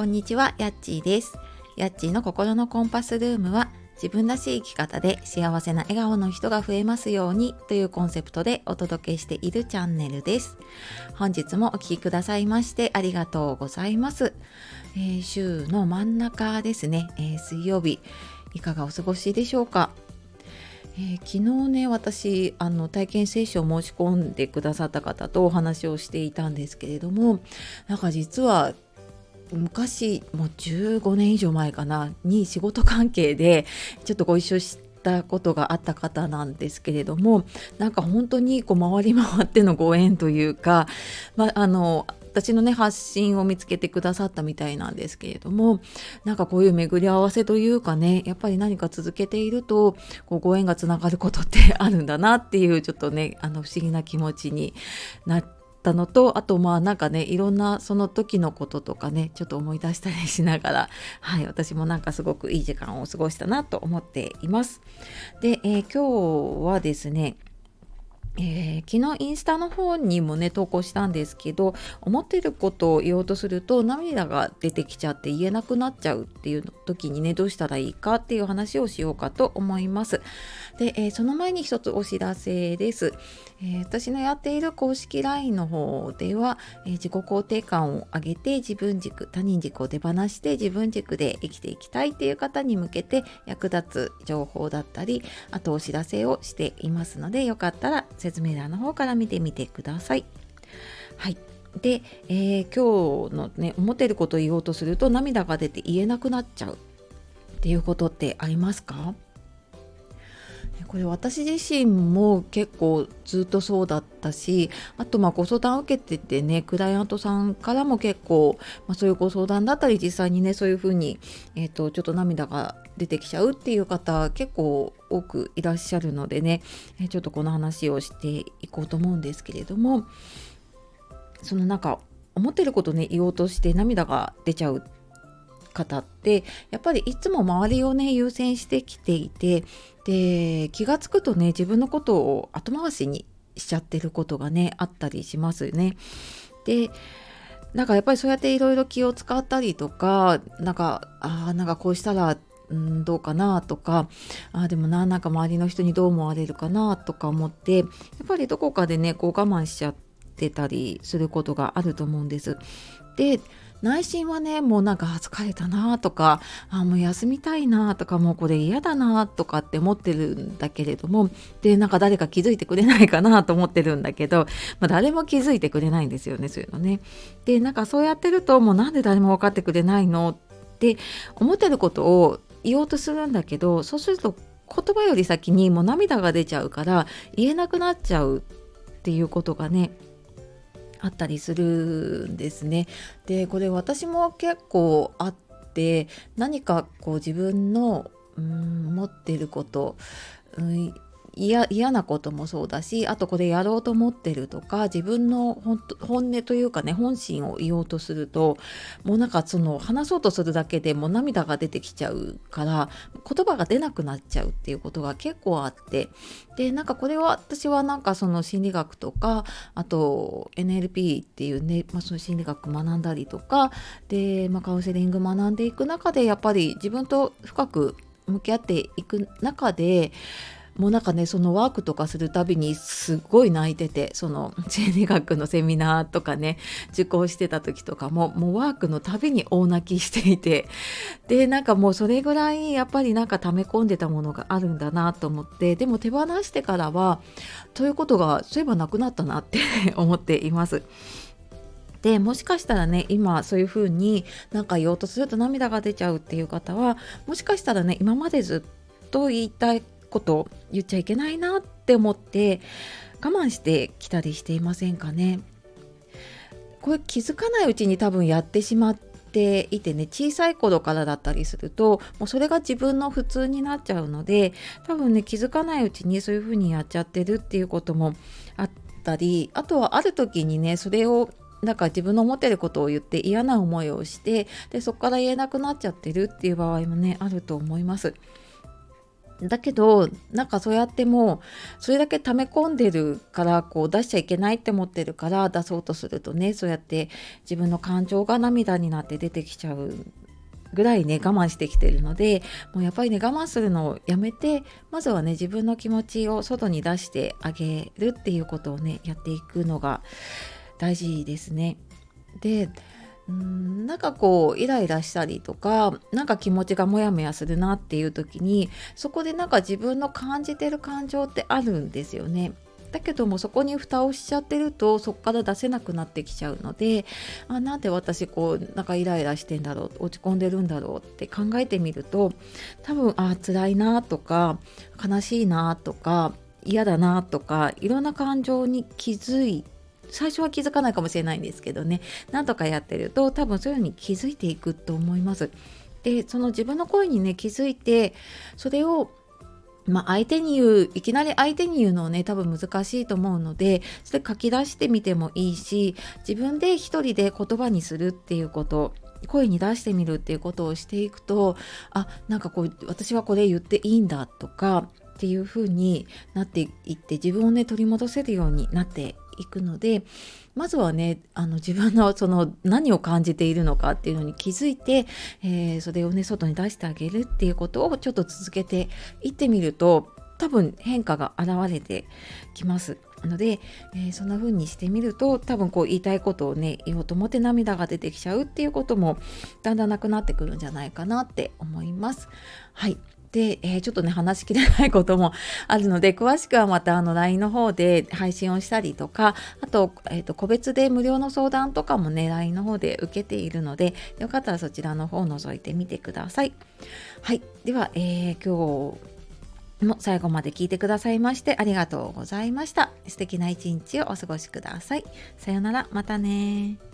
こんにちは、やっちーです。やっちーの心のコンパスルームは自分らしい生き方で幸せな笑顔の人が増えますようにというコンセプトでお届けしているチャンネルです。本日もお聴きくださいましてありがとうございます。えー週の真ん中ですね、えー水曜日いかがお過ごしでしょうか？えー昨日ね私あの体験セッションを申し込んでくださった方とお話をしていたんですけれどもなんか実は昔もう15年以上前かなに仕事関係でちょっとご一緒したことがあった方なんですけれどもなんか本当にこう回り回ってのご縁というか、まあ、あの私のね発信を見つけてくださったみたいなんですけれどもなんかこういう巡り合わせというかねやっぱり何か続けているとこうご縁がつながることってあるんだなっていうちょっとねあの不思議な気持ちになってたのとあとまあなんかねいろんなその時のこととかねちょっと思い出したりしながら はい私もなんかすごくいい時間を過ごしたなと思っています。で、えー今日はですねえー昨日インスタの方にもね投稿したんですけど思ってることを言おうとすると涙が出てきちゃって言えなくなっちゃうっていう時にねどうしたらいいかっていう話をしようかと思います。で、えーその前に一つお知らせです。えー私のやっている公式 LINE の方では、えー自己肯定感を上げて自分軸他人軸を手放して自分軸で生きていきたいっていう方に向けて役立つ情報だったりあとお知らせをしていますのでよかったら説明欄の方から見てみてください。はい。で、えー今日のね思ってることを言おうとすると涙が出て言えなくなっちゃう。っていうことってありますか？これ私自身も結構ずっとそうだったしあとまあご相談を受けててねクライアントさんからも結構、まあ、そういうご相談だったり実際にねそういうふうに、えー、とちょっと涙が出てきちゃうっていう方結構多くいらっしゃるのでね、ちょっとこの話をしていこうと思うんですけれどもそのなんか思ってることね言おうとして涙が出ちゃう方ってやっぱりいつも周りをね優先してきていてで気が付くとね自分のことを後回しにしちゃってることがねあったりしますよね。でなんかやっぱりそうやっていろいろ気を使ったりとかなんかあーなんかこうしたらうんどうかなとかあでもななんか周りの人にどう思われるかなとか思ってやっぱりどこかでねこう我慢しちゃってたりすることがあると思うんです。で内心はねもうなんか疲れたなとかあもう休みたいなとかもうこれ嫌だなとかって思ってるんだけれどもでなんか誰か気づいてくれないかなと思ってるんだけど、まあ、誰も気づいてくれないんですよねそういうのね。でなんかそうやってるともうなんで誰も分かってくれないのって思ってることを言おうとするんだけどそうすると言葉より先にもう涙が出ちゃうから言えなくなっちゃうっていうことがねあったりするんですね。でこれ私も結構あって何かこう自分のうん持ってることうん嫌なこともそうだしあとこれやろうと思ってるとか自分の本当本音というかね本心を言おうとするともうなんかその話そうとするだけでもう涙が出てきちゃうから言葉が出なくなっちゃうっていうことが結構あってでなんかこれは私はなんかその心理学とかあと NLP っていうね、まあ、その心理学学んだりとかで、まあ、カウンセリング学んでいく中でやっぱり自分と深く向き合っていく中でもうなんかねそのワークとかするたびにすごい泣いててその 心理学のセミナーとかね受講してた時とかももうワークのたびに大泣きしていてでなんかもうそれぐらいやっぱりなんか溜め込んでたものがあるんだなと思ってでも手放してからはということがそういえばなくなったなって 思っています。でもしかしたらね今そういう風になんか言おうとすると涙が出ちゃうっていう方はもしかしたらね今までずっと言いたいこと言っちゃいけないなって思って我慢してきたりしていませんかねこれ気づかないうちに多分やってしまっていてね小さい頃からだったりするともうそれが自分の普通になっちゃうので多分ね気づかないうちにそういう風にやっちゃってるっていうこともあったりあとはある時にねそれをなんか自分の思ってることを言って嫌な思いをしてでそこから言えなくなっちゃってるっていう場合もねあると思います。だけどなんかそうやってもそれだけ溜め込んでるからこう出しちゃいけないって思ってるから出そうとするとねそうやって自分の感情が涙になって出てきちゃうぐらいね我慢してきてるのでもうやっぱりね我慢するのをやめてまずはね自分の気持ちを外に出してあげるっていうことをねやっていくのが大事ですね。でうんなんかこうイライラしたりとかなんか気持ちがモヤモヤするなっていう時にそこでなんか自分の感じてる感情ってあるんですよね。だけどもそこに蓋をしちゃってるとそこから出せなくなってきちゃうのであなんで私こうなんかイライラしてんだろう落ち込んでるんだろうって考えてみると多分あ辛いなとか悲しいなとか嫌だなとかいろんな感情に気づいて最初は気づかないかもしれないんですけどねなんとかやってると多分そういうふうに気づいていくと思います。でその自分の声にね気づいてそれをまあ、相手に言ういきなり相手に言うのをね多分難しいと思うのでそれ書き出してみてもいいし自分で一人で言葉にするっていうこと声に出してみるっていうことをしていくとあなんかこう私はこれ言っていいんだとかっていう風になっていって自分をね取り戻せるようになっていくのでまずはねあの自分の その何を感じているのかっていうのに気づいて、えー、それをね外に出してあげるっていうことをちょっと続けていってみると多分変化が現れてきますので、えー、そんな風にしてみると多分こう言いたいことをね言おうと思って涙が出てきちゃうっていうこともだんだんなくなってくるんじゃないかなって思います。はいで、えー、ちょっとね話しきれないこともあるので詳しくはまたあの LINE の方で配信をしたりとかあと,、えーと、個別で無料の相談とかもね LINE の方で受けているのでよかったらそちらの方を覗いてみてください。はいでは、えー、今日も最後まで聞いてくださいましてありがとうございました。素敵な一日をお過ごしください。さようなら、またね